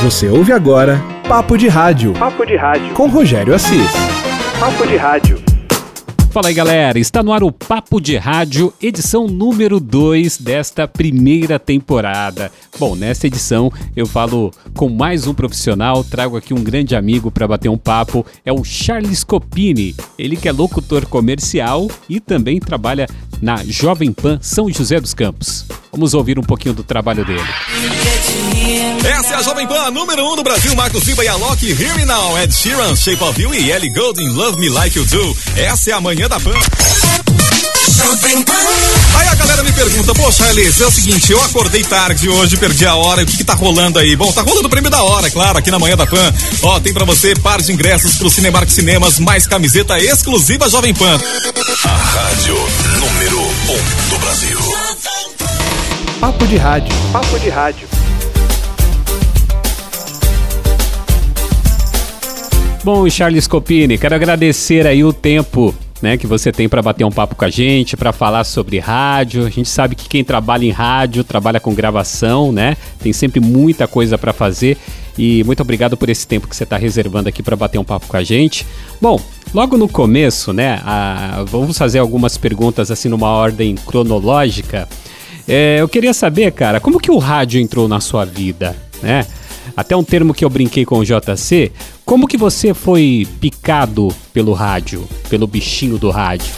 Você ouve agora Papo de Rádio. Papo de Rádio. Com Rogério Assis. Papo de Rádio. Fala aí galera, está no ar o Papo de Rádio, edição número 2 desta primeira temporada. Bom, nesta edição eu falo com mais um profissional, trago aqui um grande amigo para bater um papo, é o Charles Copini. Ele que é locutor comercial e também trabalha na Jovem Pan São José dos Campos. Vamos ouvir um pouquinho do trabalho dele. Essa é a Jovem Pan número 1 um do Brasil, Marcos Riba e Alok, Hear Me Now, Ed Sheeran, Shape of You e Ellie Goulding, Love Me Like You Do. Essa é a manhã da Pan. Aí a galera me pergunta, poxa, Elis, é o seguinte, eu acordei tarde hoje, perdi a hora, o que que tá rolando aí? Bom, tá rolando o prêmio da hora, claro, aqui na Manhã da Pan. Ó, tem pra você par de ingressos pro Cinemark Cinemas, mais camiseta exclusiva Jovem Pan. A rádio número 1 um do Brasil. Papo de Rádio. Papo de Rádio. Bom, Charles Copini, quero agradecer aí o tempo né, que você tem para bater um papo com a gente, para falar sobre rádio. A gente sabe que quem trabalha em rádio trabalha com gravação, né? Tem sempre muita coisa para fazer. E muito obrigado por esse tempo que você está reservando aqui para bater um papo com a gente. Bom, logo no começo, né, a, vamos fazer algumas perguntas assim numa ordem cronológica. É, eu queria saber, cara, como que o rádio entrou na sua vida, né? Até um termo que eu brinquei com o JC. Como que você foi picado pelo rádio, pelo bichinho do rádio?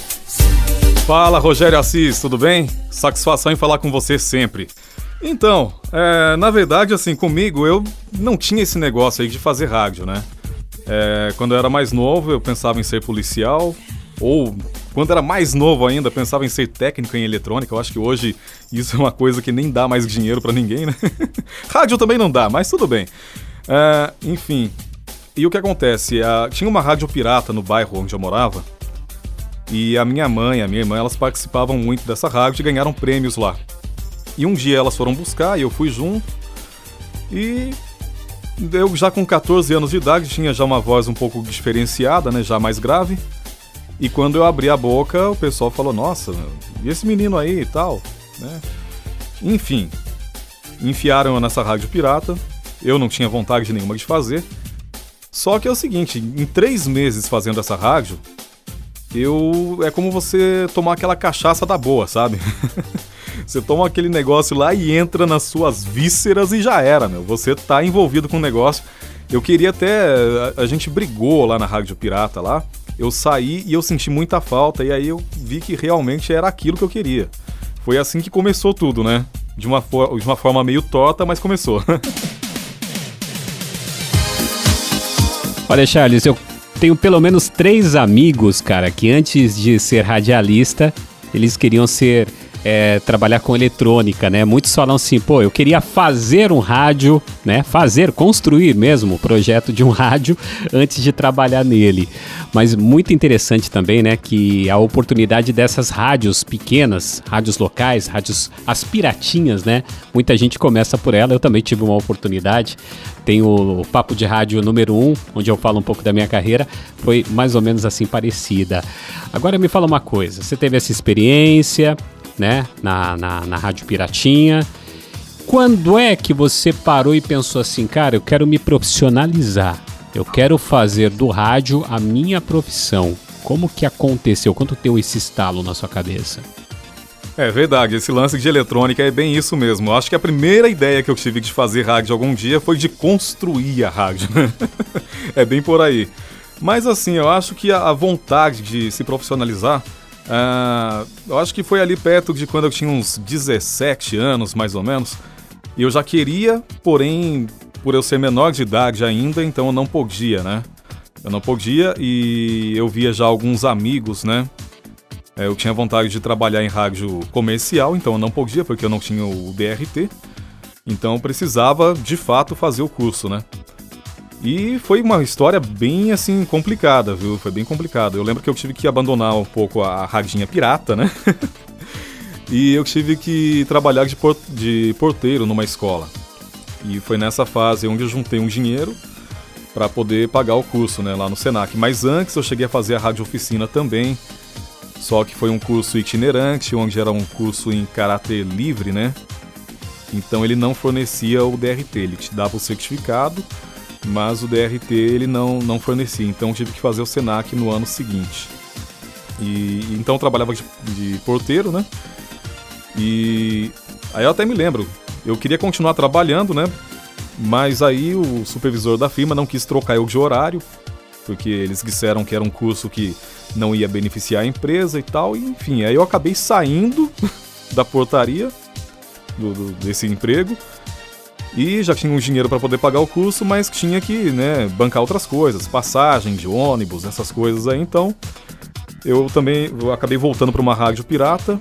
Fala, Rogério Assis, tudo bem? Satisfação em falar com você sempre. Então, é, na verdade, assim, comigo eu não tinha esse negócio aí de fazer rádio, né? É, quando eu era mais novo, eu pensava em ser policial, ou quando era mais novo ainda, pensava em ser técnico em eletrônica. Eu acho que hoje isso é uma coisa que nem dá mais dinheiro para ninguém, né? rádio também não dá, mas tudo bem. É, enfim, e o que acontece? A, tinha uma rádio pirata no bairro onde eu morava. E a minha mãe, a minha irmã, elas participavam muito dessa rádio e ganharam prêmios lá. E um dia elas foram buscar e eu fui junto. E eu já com 14 anos de idade tinha já uma voz um pouco diferenciada, né, já mais grave. E quando eu abri a boca, o pessoal falou: "Nossa, e esse menino aí e tal", né? Enfim, enfiaram eu nessa rádio pirata. Eu não tinha vontade nenhuma de fazer. Só que é o seguinte, em três meses fazendo essa rádio, eu é como você tomar aquela cachaça da boa, sabe? você toma aquele negócio lá e entra nas suas vísceras e já era, meu. Você tá envolvido com o negócio. Eu queria até. A, a gente brigou lá na Rádio Pirata lá. Eu saí e eu senti muita falta, e aí eu vi que realmente era aquilo que eu queria. Foi assim que começou tudo, né? De uma, for de uma forma meio torta, mas começou. Olha, Charles, eu tenho pelo menos três amigos, cara, que antes de ser radialista, eles queriam ser é, trabalhar com eletrônica, né? Muitos falam assim, pô, eu queria fazer um rádio, né? Fazer, construir mesmo o projeto de um rádio antes de trabalhar nele. Mas muito interessante também, né? Que a oportunidade dessas rádios pequenas, rádios locais, rádios as piratinhas, né? Muita gente começa por ela. Eu também tive uma oportunidade. Tem o Papo de Rádio número 1, um, onde eu falo um pouco da minha carreira. Foi mais ou menos assim parecida. Agora me fala uma coisa: você teve essa experiência, né, na, na, na Rádio Piratinha. Quando é que você parou e pensou assim, cara, eu quero me profissionalizar, eu quero fazer do rádio a minha profissão? Como que aconteceu? Quanto deu esse estalo na sua cabeça? É verdade, esse lance de eletrônica é bem isso mesmo. Eu acho que a primeira ideia que eu tive de fazer rádio algum dia foi de construir a rádio. é bem por aí. Mas assim, eu acho que a vontade de se profissionalizar Uh, eu acho que foi ali perto de quando eu tinha uns 17 anos, mais ou menos. E eu já queria, porém, por eu ser menor de idade ainda, então eu não podia, né? Eu não podia e eu via já alguns amigos, né? É, eu tinha vontade de trabalhar em rádio comercial, então eu não podia porque eu não tinha o DRT. Então eu precisava, de fato, fazer o curso, né? E foi uma história bem assim complicada, viu? Foi bem complicado. Eu lembro que eu tive que abandonar um pouco a radinha pirata, né? e eu tive que trabalhar de, port de porteiro numa escola. E foi nessa fase onde eu juntei um dinheiro para poder pagar o curso, né, lá no Senac. Mas antes eu cheguei a fazer a rádio oficina também. Só que foi um curso itinerante, onde era um curso em caráter livre, né? Então ele não fornecia o DRT, ele te dava o certificado, mas o DRT ele não, não fornecia. Então tive que fazer o Senac no ano seguinte. E então eu trabalhava de, de porteiro, né? E aí eu até me lembro, eu queria continuar trabalhando, né? Mas aí o supervisor da firma não quis trocar eu de horário, porque eles disseram que era um curso que não ia beneficiar a empresa e tal. E, enfim, aí eu acabei saindo da portaria do, do, desse emprego e já tinha um dinheiro para poder pagar o curso, mas tinha que né, bancar outras coisas, passagem de ônibus, essas coisas aí. Então eu também eu acabei voltando para uma rádio pirata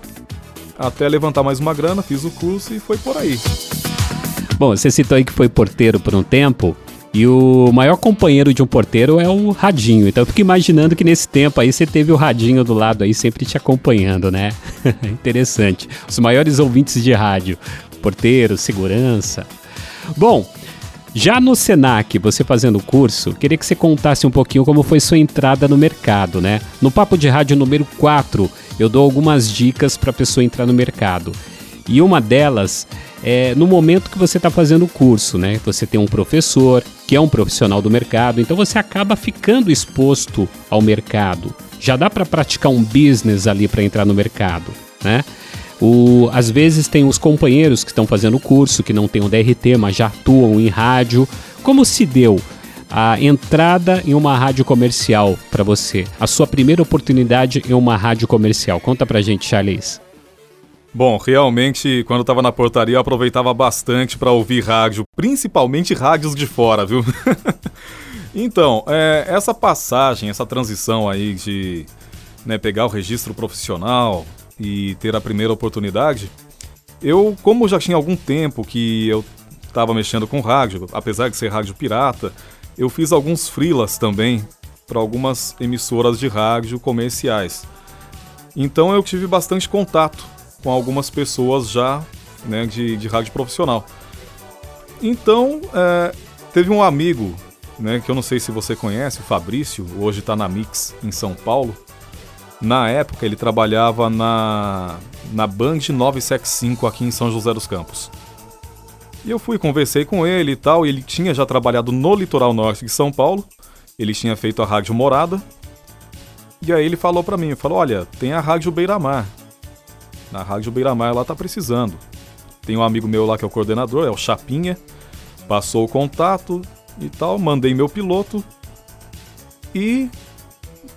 até levantar mais uma grana, fiz o curso e foi por aí. Bom, você citou aí que foi porteiro por um tempo. E o maior companheiro de um porteiro é o radinho. Então eu fico imaginando que nesse tempo aí você teve o radinho do lado aí sempre te acompanhando, né? Interessante. Os maiores ouvintes de rádio. Porteiro, segurança. Bom, já no Senac, você fazendo o curso, queria que você contasse um pouquinho como foi sua entrada no mercado, né? No Papo de Rádio número 4, eu dou algumas dicas para a pessoa entrar no mercado. E uma delas é no momento que você está fazendo o curso, né? Você tem um professor que é um profissional do mercado, então você acaba ficando exposto ao mercado. Já dá para praticar um business ali para entrar no mercado, né? O, às vezes tem os companheiros que estão fazendo o curso, que não tem o DRT, mas já atuam em rádio. Como se deu a entrada em uma rádio comercial para você? A sua primeira oportunidade em uma rádio comercial? Conta pra gente, Charles. Bom, realmente, quando eu tava na portaria, eu aproveitava bastante para ouvir rádio, principalmente rádios de fora, viu? então, é, essa passagem, essa transição aí de né, pegar o registro profissional e ter a primeira oportunidade, eu, como já tinha algum tempo que eu estava mexendo com rádio, apesar de ser rádio pirata, eu fiz alguns freelas também para algumas emissoras de rádio comerciais. Então eu tive bastante contato com algumas pessoas já né, de, de rádio profissional. Então, é, teve um amigo, né, que eu não sei se você conhece, o Fabrício, hoje está na Mix em São Paulo. Na época ele trabalhava na, na Band 975 aqui em São José dos Campos. E eu fui, conversei com ele e tal, e ele tinha já trabalhado no litoral norte de São Paulo, ele tinha feito a Rádio Morada, e aí ele falou para mim, falou, olha, tem a Rádio Beira-Mar, na Rádio Beira-Mar lá tá precisando. Tem um amigo meu lá que é o coordenador, é o Chapinha. Passou o contato e tal, mandei meu piloto. E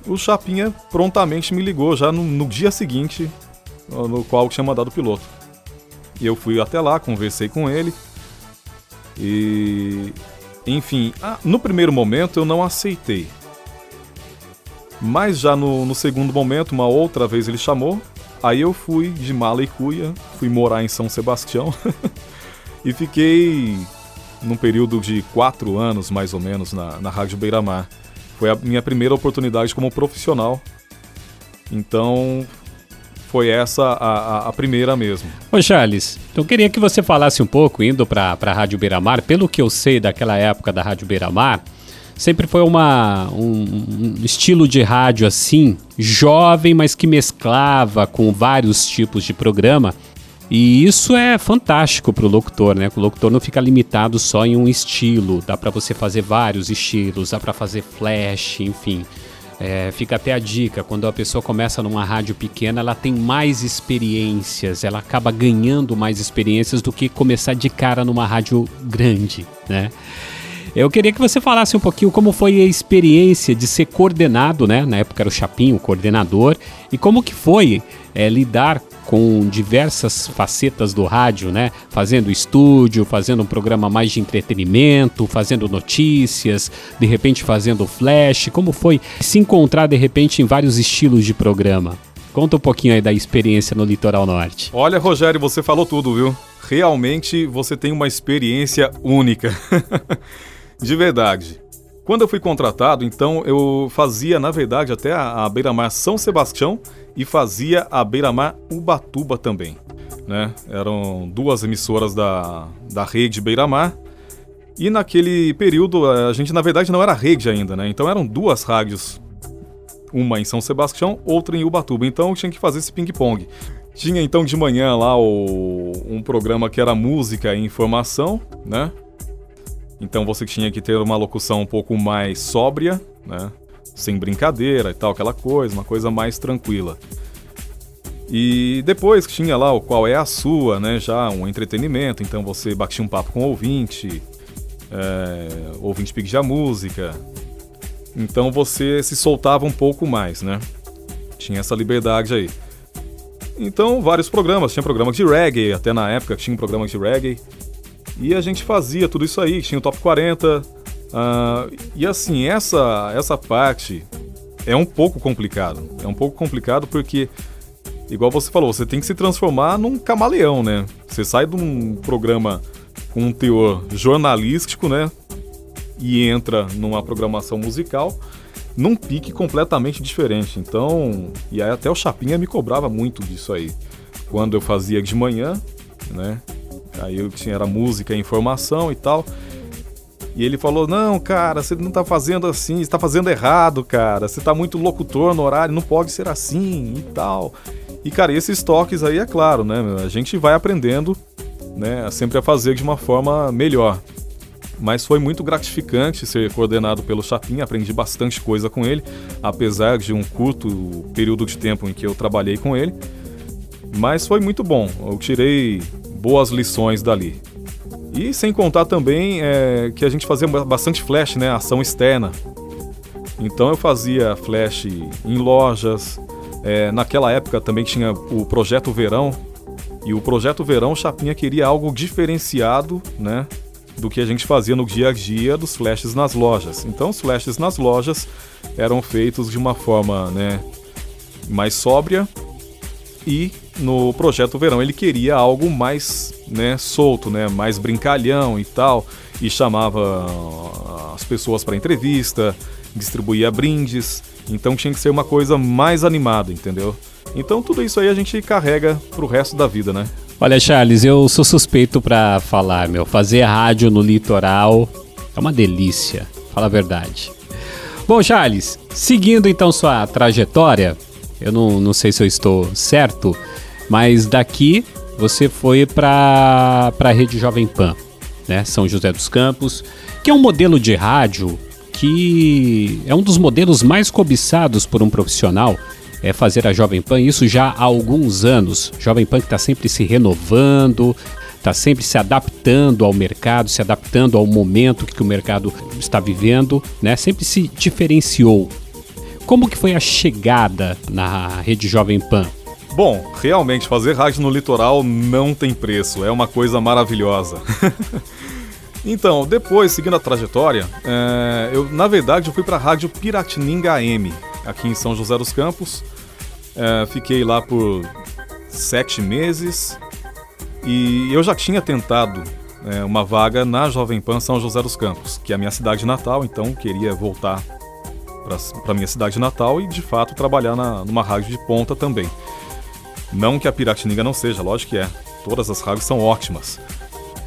o Chapinha prontamente me ligou já no, no dia seguinte, no qual tinha mandado o piloto. E eu fui até lá, conversei com ele. E. Enfim, ah, no primeiro momento eu não aceitei. Mas já no, no segundo momento, uma outra vez ele chamou Aí eu fui de mala e cuia, fui morar em São Sebastião e fiquei num período de quatro anos, mais ou menos, na, na Rádio Beira-Mar. Foi a minha primeira oportunidade como profissional. Então, foi essa a, a, a, primeira mesmo. Ô Charles, eu queria que você falasse um pouco, indo para a Rádio Beira-Mar, pelo que eu sei daquela época da Rádio Beira-Mar, sempre foi uma, um, um, estilo de rádio assim, jovem, mas que mesclava com vários tipos de programa. E isso é fantástico para o locutor, né? O locutor não fica limitado só em um estilo, dá para você fazer vários estilos, dá para fazer flash, enfim. É, fica até a dica: quando a pessoa começa numa rádio pequena, ela tem mais experiências, ela acaba ganhando mais experiências do que começar de cara numa rádio grande, né? Eu queria que você falasse um pouquinho como foi a experiência de ser coordenado, né? Na época era o Chapinho, o coordenador, e como que foi é, lidar com diversas facetas do rádio, né? Fazendo estúdio, fazendo um programa mais de entretenimento, fazendo notícias, de repente fazendo flash. Como foi se encontrar de repente em vários estilos de programa? Conta um pouquinho aí da experiência no Litoral Norte. Olha, Rogério, você falou tudo, viu? Realmente você tem uma experiência única. De verdade. Quando eu fui contratado, então eu fazia, na verdade, até a, Beira-Mar São Sebastião e fazia a Beira-Mar Ubatuba também. Né? Eram duas emissoras da, da rede Beira-Mar. E naquele período, a gente, na verdade, não era rede ainda, né? Então eram duas rádios. Uma em São Sebastião, outra em Ubatuba. Então eu tinha que fazer esse ping-pong. Tinha então de manhã lá o, um programa que era música e informação, né? Então você tinha que ter uma locução um pouco mais sóbria, né? Sem brincadeira e tal, aquela coisa, uma coisa mais tranquila. E depois tinha lá o qual é a sua, né? Já um entretenimento, então você batia um papo com o ouvinte, é, ouvinte pedia música. Então você se soltava um pouco mais, né? Tinha essa liberdade aí. Então, vários programas. Tinha programa de reggae, até na época tinha um programa de reggae. E a gente fazia tudo isso aí, tinha o top 40. Uh, e assim, essa, essa parte é um pouco complicado. É um pouco complicado porque, igual você falou, você tem que se transformar num camaleão, né? Você sai de um programa com um teor jornalístico, né? E entra numa programação musical num pique completamente diferente. Então, e aí até o Chapinha me cobrava muito disso aí. Quando eu fazia de manhã, né? Aí eu tinha era música, informação e tal. E ele falou: "Não, cara, você não tá fazendo assim, você tá fazendo errado, cara. Você tá muito locutor no horário, não pode ser assim e tal". E cara, esses toques aí é claro, né? A gente vai aprendendo, né, sempre a fazer de uma forma melhor mas foi muito gratificante ser coordenado pelo Chapim, aprendi bastante coisa com ele, apesar de um curto período de tempo em que eu trabalhei com ele. Mas foi muito bom, eu tirei boas lições dali. E sem contar também é, que a gente fazia bastante flash, né, ação externa. Então eu fazia flash em lojas, é, naquela época também tinha o Projeto Verão, e o Projeto Verão Chapinha queria algo diferenciado, né? do que a gente fazia no dia a dia dos flashes nas lojas. Então, os flashes nas lojas eram feitos de uma forma né, mais sóbria e no projeto Verão ele queria algo mais né, solto, né, mais brincalhão e tal, e chamava as pessoas para entrevista, distribuía brindes, então tinha que ser uma coisa mais animada, entendeu? Então tudo isso aí a gente carrega pro resto da vida, né? Olha, Charles, eu sou suspeito para falar, meu. Fazer rádio no litoral é uma delícia, fala a verdade. Bom, Charles, seguindo então sua trajetória, eu não, não sei se eu estou certo, mas daqui você foi para a Rede Jovem Pan, né? São José dos Campos, que é um modelo de rádio que é um dos modelos mais cobiçados por um profissional é, fazer a Jovem Pan, isso já há alguns anos. Jovem Pan que está sempre se renovando, está sempre se adaptando ao mercado, se adaptando ao momento que o mercado está vivendo, né? Sempre se diferenciou. Como que foi a chegada na rede Jovem Pan? Bom, realmente fazer rádio no litoral não tem preço, é uma coisa maravilhosa. então, depois, seguindo a trajetória, é, eu na verdade eu fui para a rádio Piratininga AM, aqui em São José dos Campos. É, fiquei lá por sete meses e eu já tinha tentado é, uma vaga na Jovem Pan São José dos Campos, que é a minha cidade natal, então queria voltar para minha cidade natal e de fato trabalhar na, numa rádio de ponta também. Não que a Piratininga não seja, lógico que é. Todas as rádios são ótimas.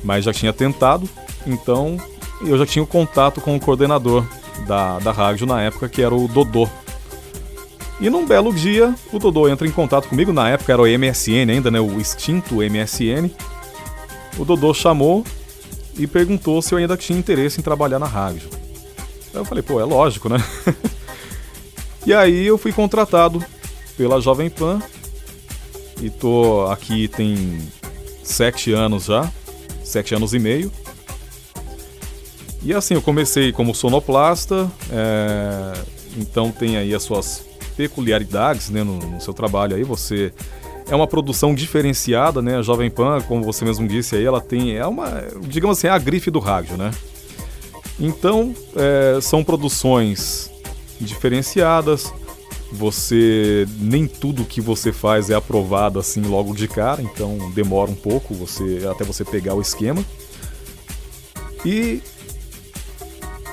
Mas já tinha tentado, então eu já tinha o contato com o coordenador da, da rádio na época, que era o Dodô, e num belo dia, o Dodô entra em contato comigo, na época era o MSN ainda, né, o extinto MSN. O Dodô chamou e perguntou se eu ainda tinha interesse em trabalhar na rádio. Aí eu falei, pô, é lógico, né? e aí eu fui contratado pela Jovem Pan e tô aqui tem sete anos já, sete anos e meio. E assim, eu comecei como sonoplasta, é... então tem aí as suas peculiaridades né, no, no, seu trabalho aí. Você é uma produção diferenciada, né? A Jovem Pan, como você mesmo disse aí, ela tem é uma, digamos assim, é a grife do rádio, né? Então é, são produções diferenciadas. Você nem tudo que você faz é aprovado assim logo de cara, então demora um pouco você até você pegar o esquema. E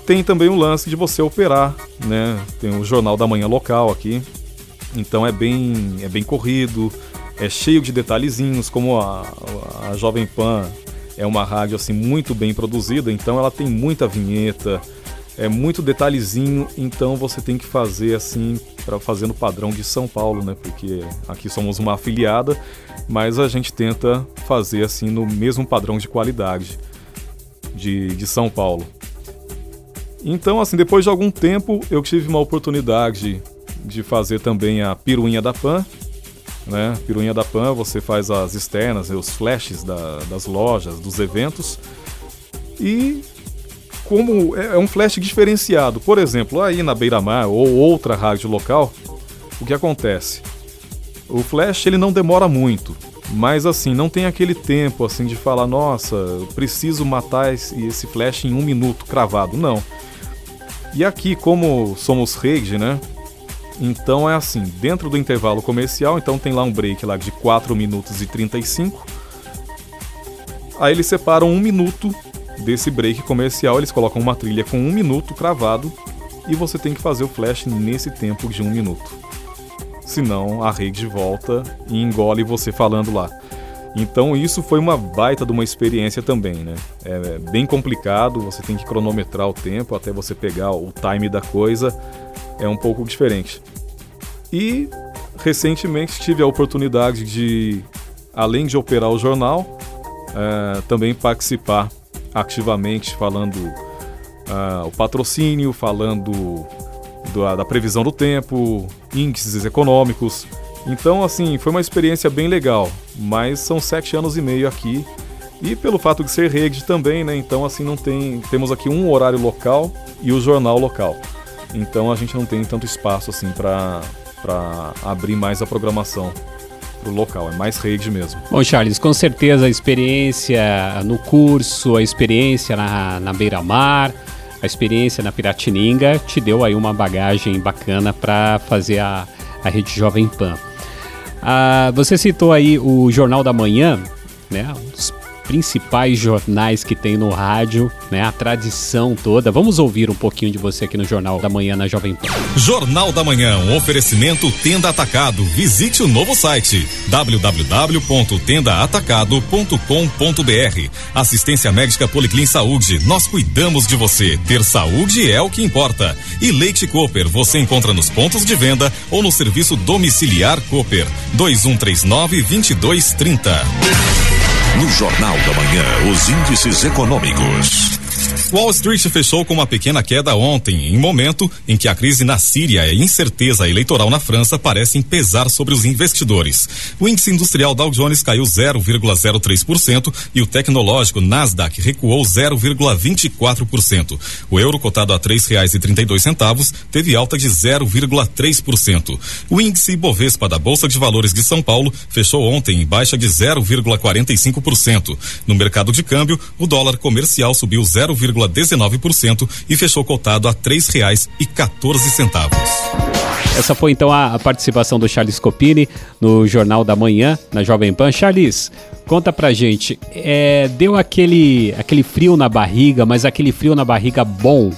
tem também o lance de você operar, né? Tem o Jornal da Manhã local aqui. Então é bem, é bem corrido, é cheio de detalhezinhos, como a, a Jovem Pan é uma rádio assim muito bem produzida, então ela tem muita vinheta, é muito detalhezinho, então você tem que fazer assim para fazer no padrão de São Paulo, né? Porque aqui somos uma afiliada, mas a gente tenta fazer assim no mesmo padrão de qualidade de, de São Paulo. Então, assim, depois de algum tempo, eu tive uma oportunidade de fazer também a piruinha da Pan. Né? Piruinha da Pan, você faz as externas, os flashes da, das lojas, dos eventos. E como é, é um flash diferenciado, por exemplo, aí na Beira-Mar ou outra rádio local, o que acontece? O flash ele não demora muito, mas assim, não tem aquele tempo assim de falar, nossa, preciso matar esse, esse flash em um minuto cravado. Não. E aqui, como somos rede, né? Então é assim, dentro do intervalo comercial, então tem lá um break lá de 4 minutos e 35. Aí eles separam um minuto desse break comercial, eles colocam uma trilha com um minuto cravado e você tem que fazer o flash nesse tempo de um minuto. Senão a rede volta e engole você falando lá. Então isso foi uma baita de uma experiência também, né? É bem complicado, você tem que cronometrar o tempo até você pegar o time da coisa, é um pouco diferente. E recentemente tive a oportunidade de, além de operar o jornal, é, também participar ativamente, falando uh, o patrocínio, falando da, da previsão do tempo, índices econômicos. Então, assim, foi uma experiência bem legal, mas são sete anos e meio aqui. E pelo fato de ser rede também, né? Então, assim, não tem. Temos aqui um horário local e o jornal local. Então a gente não tem tanto espaço assim para abrir mais a programação pro local, é mais rede mesmo. Bom, Charles, com certeza a experiência no curso, a experiência na, na beira-mar, a experiência na Piratininga te deu aí uma bagagem bacana para fazer a, a rede Jovem Pan. Ah, você citou aí o Jornal da Manhã, né? Um dos principais jornais que tem no rádio, né? A tradição toda. Vamos ouvir um pouquinho de você aqui no Jornal da Manhã na Jovem Pan. Jornal da Manhã, um oferecimento Tenda Atacado. Visite o novo site www.tendaatacado.com.br. Assistência médica Policlin Saúde. Nós cuidamos de você. Ter saúde é o que importa. E Leite Cooper, você encontra nos pontos de venda ou no serviço domiciliar Cooper. 2139 2230. No Jornal da Manhã, os índices econômicos. Wall Street fechou com uma pequena queda ontem, em momento em que a crise na Síria e incerteza eleitoral na França parecem pesar sobre os investidores. O índice industrial Dow Jones caiu 0,03% e o tecnológico Nasdaq recuou 0,24%. O euro cotado a três reais e trinta e dois centavos teve alta de 0,3%. O índice Ibovespa da Bolsa de Valores de São Paulo fechou ontem em baixa de 0,45%. No mercado de câmbio, o dólar comercial subiu 0,19% e fechou cotado a três reais e 14 centavos. Essa foi então a, participação do Charles Copini no Jornal da Manhã, na Jovem Pan. Charles, conta pra gente, é, deu aquele, aquele frio na barriga, mas aquele frio na barriga bom,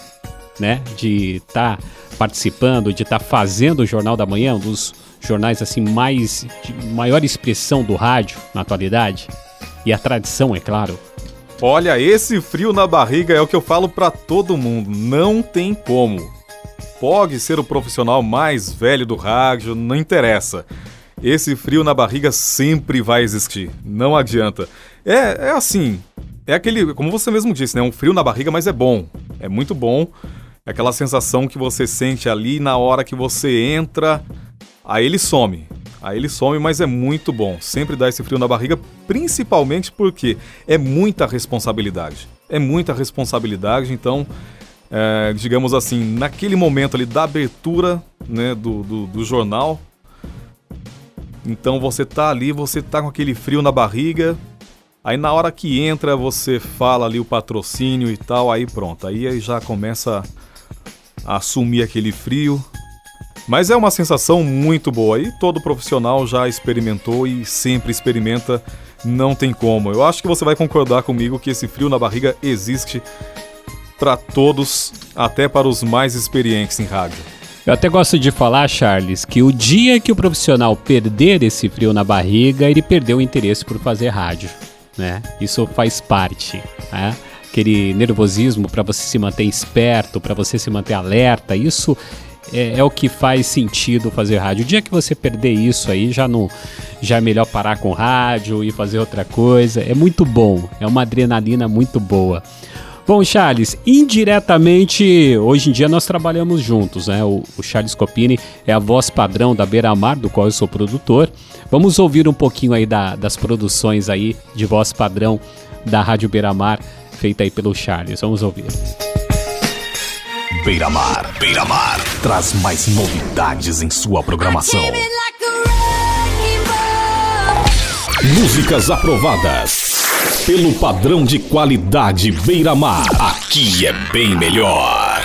né? De estar tá participando, de estar tá fazendo o Jornal da Manhã, um dos jornais assim mais de maior expressão do rádio na atualidade e a tradição, é claro. Olha, esse frio na barriga é o que eu falo para todo mundo, não tem como. Pode ser o profissional mais velho do rádio, não interessa. Esse frio na barriga sempre vai existir, não adianta. É, é assim, é aquele, como você mesmo disse, né? Um frio na barriga, mas é bom. É muito bom. É aquela sensação que você sente ali na hora que você entra, aí ele some. Aí ele some, mas é muito bom. Sempre dá esse frio na barriga, principalmente porque é muita responsabilidade. É muita responsabilidade, então, é, digamos assim, naquele momento ali da abertura né, do, do, do jornal, então você tá ali, você tá com aquele frio na barriga, Aí na hora que entra, você fala ali o patrocínio e tal, aí pronto. Aí já começa a assumir aquele frio, mas é uma sensação muito boa e todo profissional já experimentou e sempre experimenta, não tem como. Eu acho que você vai concordar comigo que esse frio na barriga existe para todos, até para os mais experientes em rádio. Eu até gosto de falar, Charles, que o dia que o profissional perder esse frio na barriga, ele perdeu o interesse por fazer rádio, né? Isso faz parte, né? aquele nervosismo para você se manter esperto, para você se manter alerta. Isso é, é, o que faz sentido fazer rádio. O dia que você perder isso aí, já não já é melhor parar com rádio e fazer outra coisa. É muito bom, é uma adrenalina muito boa. Bom, Charles, indiretamente, hoje em dia nós trabalhamos juntos, né? O, o Charles Copini é a voz padrão da Beira Mar, do qual eu sou produtor. Vamos ouvir um pouquinho aí da, das produções aí de voz padrão da Rádio Beira Mar, feita aí pelo Charles. Vamos ouvir. Beira Mar, Beira Mar, traz mais novidades em sua programação. Músicas aprovadas pelo padrão de qualidade Beira Mar. Aqui é bem melhor.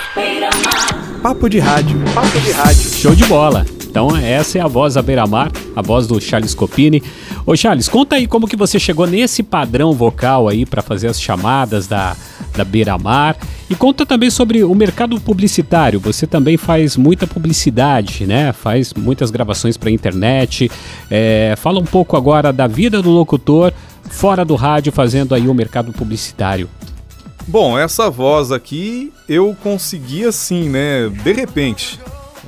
Papo de rádio. Papo de rádio. Show de bola. Então essa é a voz da Beira Mar, a voz do Charles Copini. Ô Charles, conta aí como que você chegou nesse padrão vocal aí para fazer as chamadas da, da Beira Mar. E conta também sobre o mercado publicitário. Você também faz muita publicidade, né? Faz muitas gravações para internet. É, fala um pouco agora da vida do locutor fora do rádio, fazendo aí o mercado publicitário. Bom, essa voz aqui eu consegui assim, né? De repente.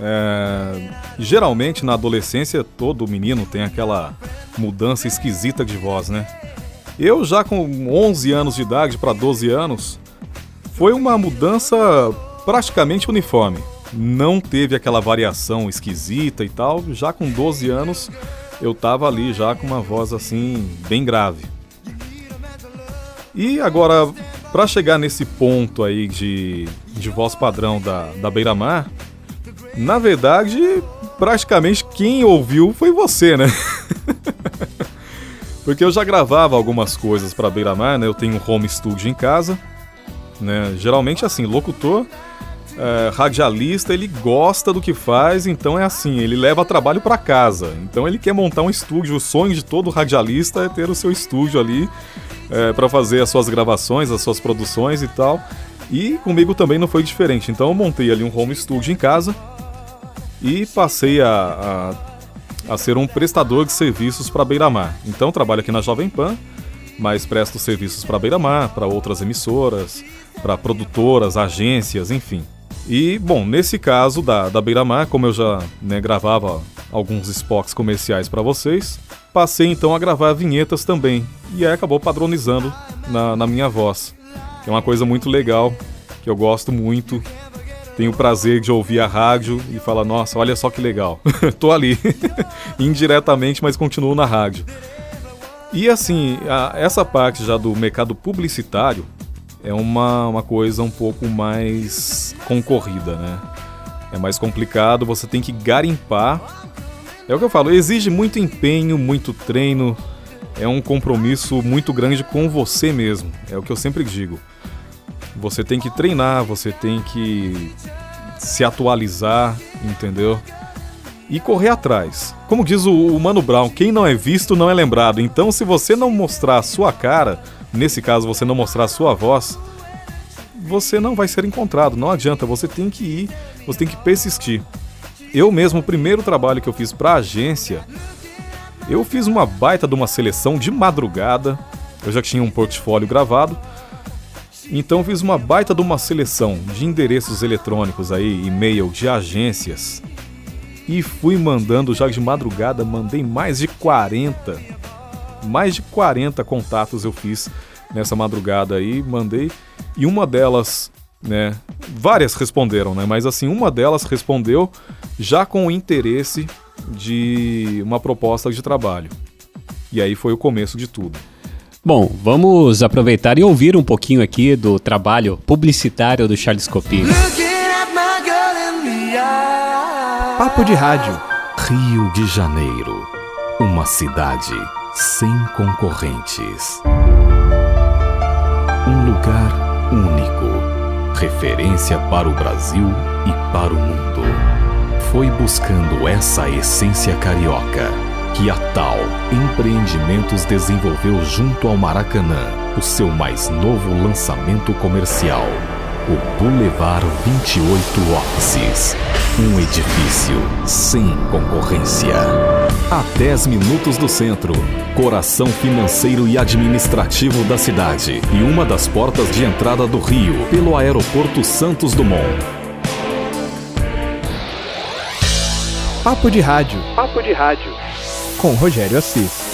É, geralmente na adolescência todo menino tem aquela mudança esquisita de voz, né? Eu já com 11 anos de idade para 12 anos, foi uma mudança praticamente uniforme. Não teve aquela variação esquisita e tal. Já com 12 anos eu tava ali já com uma voz assim bem grave. E agora, para chegar nesse ponto aí de, de voz padrão da, da Beira Mar, na verdade, praticamente quem ouviu foi você, né? Porque eu já gravava algumas coisas para Beira Mar, né? Eu tenho um home studio em casa, né? Geralmente assim, locutor, é, radialista, ele gosta do que faz, então é assim, ele leva trabalho para casa. Então ele quer montar um estúdio, o sonho de todo radialista é ter o seu estúdio ali é, para fazer as suas gravações, as suas produções e tal. E comigo também não foi diferente. Então eu montei ali um home studio em casa e passei a, a, a ser um prestador de serviços para Beira-Mar. Então trabalho aqui na Jovem Pan, mas presto serviços para Beira-Mar, para outras emissoras, para produtoras, agências, enfim. E, bom, nesse caso da, da Beira-Mar, como eu já né, gravava alguns spots comerciais para vocês, passei então a gravar vinhetas também. E aí acabou padronizando na, na minha voz. Que é uma coisa muito legal, que eu gosto muito. Tenho o prazer de ouvir a rádio e falar, nossa, olha só que legal. Tô ali. Indiretamente, mas continuo na rádio. E assim, a, essa parte já do mercado publicitário, é uma, uma coisa um pouco mais concorrida, né? É mais complicado, você tem que garimpar. É o que eu falo, exige muito empenho, muito treino, é um compromisso muito grande com você mesmo. É o que eu sempre digo. Você tem que treinar, você tem que se atualizar, entendeu? E correr atrás. Como diz o, Mano Brown, quem não é visto não é lembrado. Então, se você não mostrar a sua cara, nesse caso você não mostrar a sua voz, você não vai ser encontrado. Não adianta, você tem que ir, você tem que persistir. Eu mesmo, o primeiro trabalho que eu fiz para agência, eu fiz uma baita de uma seleção de madrugada. Eu já tinha um portfólio gravado. Então fiz uma baita de uma seleção de endereços eletrônicos aí, e-mail de agências. E fui mandando já de madrugada, mandei mais de 40 mais de 40 contatos eu fiz nessa madrugada aí, mandei. E uma delas, né, várias responderam, né, mas assim, uma delas respondeu já com o interesse de uma proposta de trabalho. E aí foi o começo de tudo. Bom, vamos aproveitar e ouvir um pouquinho aqui do trabalho publicitário do Charles Copini. Papo de rádio. Rio de Janeiro, uma cidade sem concorrentes. Um lugar único, referência para o Brasil e para o mundo. Foi buscando essa essência carioca que a Tal Empreendimentos desenvolveu junto ao Maracanã o seu mais novo lançamento comercial, o Boulevard 28 Offices Um edifício sem concorrência. A 10 minutos do centro, coração financeiro e administrativo da cidade e uma das portas de entrada do Rio pelo Aeroporto Santos Dumont. Papo de Rádio, Papo de Rádio. Com Rogério Assis.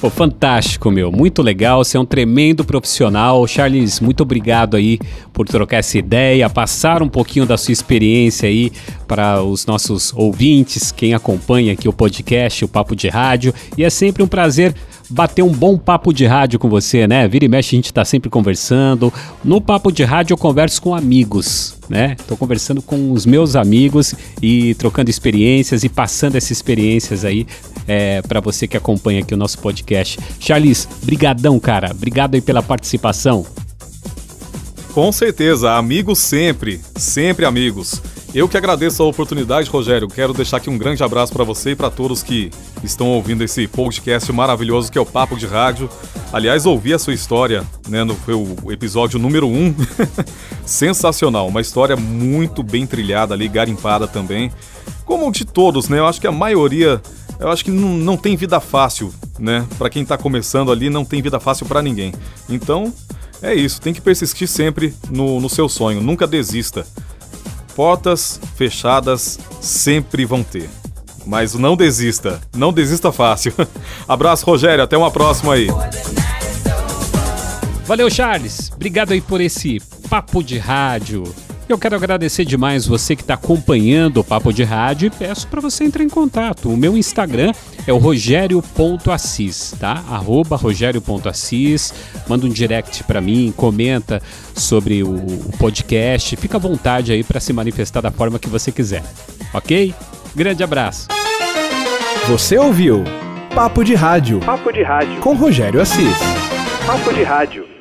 Pô, fantástico, meu. Muito legal. Você é um tremendo profissional. Charles, muito obrigado aí por trocar essa ideia, passar um pouquinho da sua experiência aí para os nossos ouvintes, quem acompanha aqui o podcast, o Papo de Rádio. E é sempre um prazer bater um bom papo de rádio com você, né? Vira e mexe, a gente tá sempre conversando. No papo de rádio eu converso com amigos, né? Tô conversando com os meus amigos e trocando experiências e passando essas experiências aí é, para você que acompanha aqui o nosso podcast. Charles, brigadão, cara. Obrigado aí pela participação. Com certeza, amigos sempre, sempre amigos. Eu que agradeço a oportunidade, Rogério. Quero deixar aqui um grande abraço para você e para todos que estão ouvindo esse podcast maravilhoso que é o Papo de Rádio. Aliás, ouvi a sua história, né? No, foi o episódio número 1. Um. Sensacional, uma história muito bem trilhada ali, garimpada também. Como de todos, né? Eu acho que a maioria, eu acho que não, não tem vida fácil, né? Para quem tá começando ali, não tem vida fácil para ninguém. Então, é isso, tem que persistir sempre no, no seu sonho, nunca desista. Portas fechadas sempre vão ter. Mas não desista, não desista fácil. Abraço, Rogério, até uma próxima aí. Valeu, Charles. Obrigado aí por esse papo de rádio. Eu quero agradecer demais você que está acompanhando o Papo de Rádio e peço para você entrar em contato. O meu Instagram é o rogério.assis, tá? Arroba rogério.assis. Manda um direct para mim, comenta sobre o, o podcast. Fica à vontade aí para se manifestar da forma que você quiser, ok? Grande abraço. Você ouviu Papo de Rádio Papo de Rádio. com Rogério Assis. Papo de Rádio.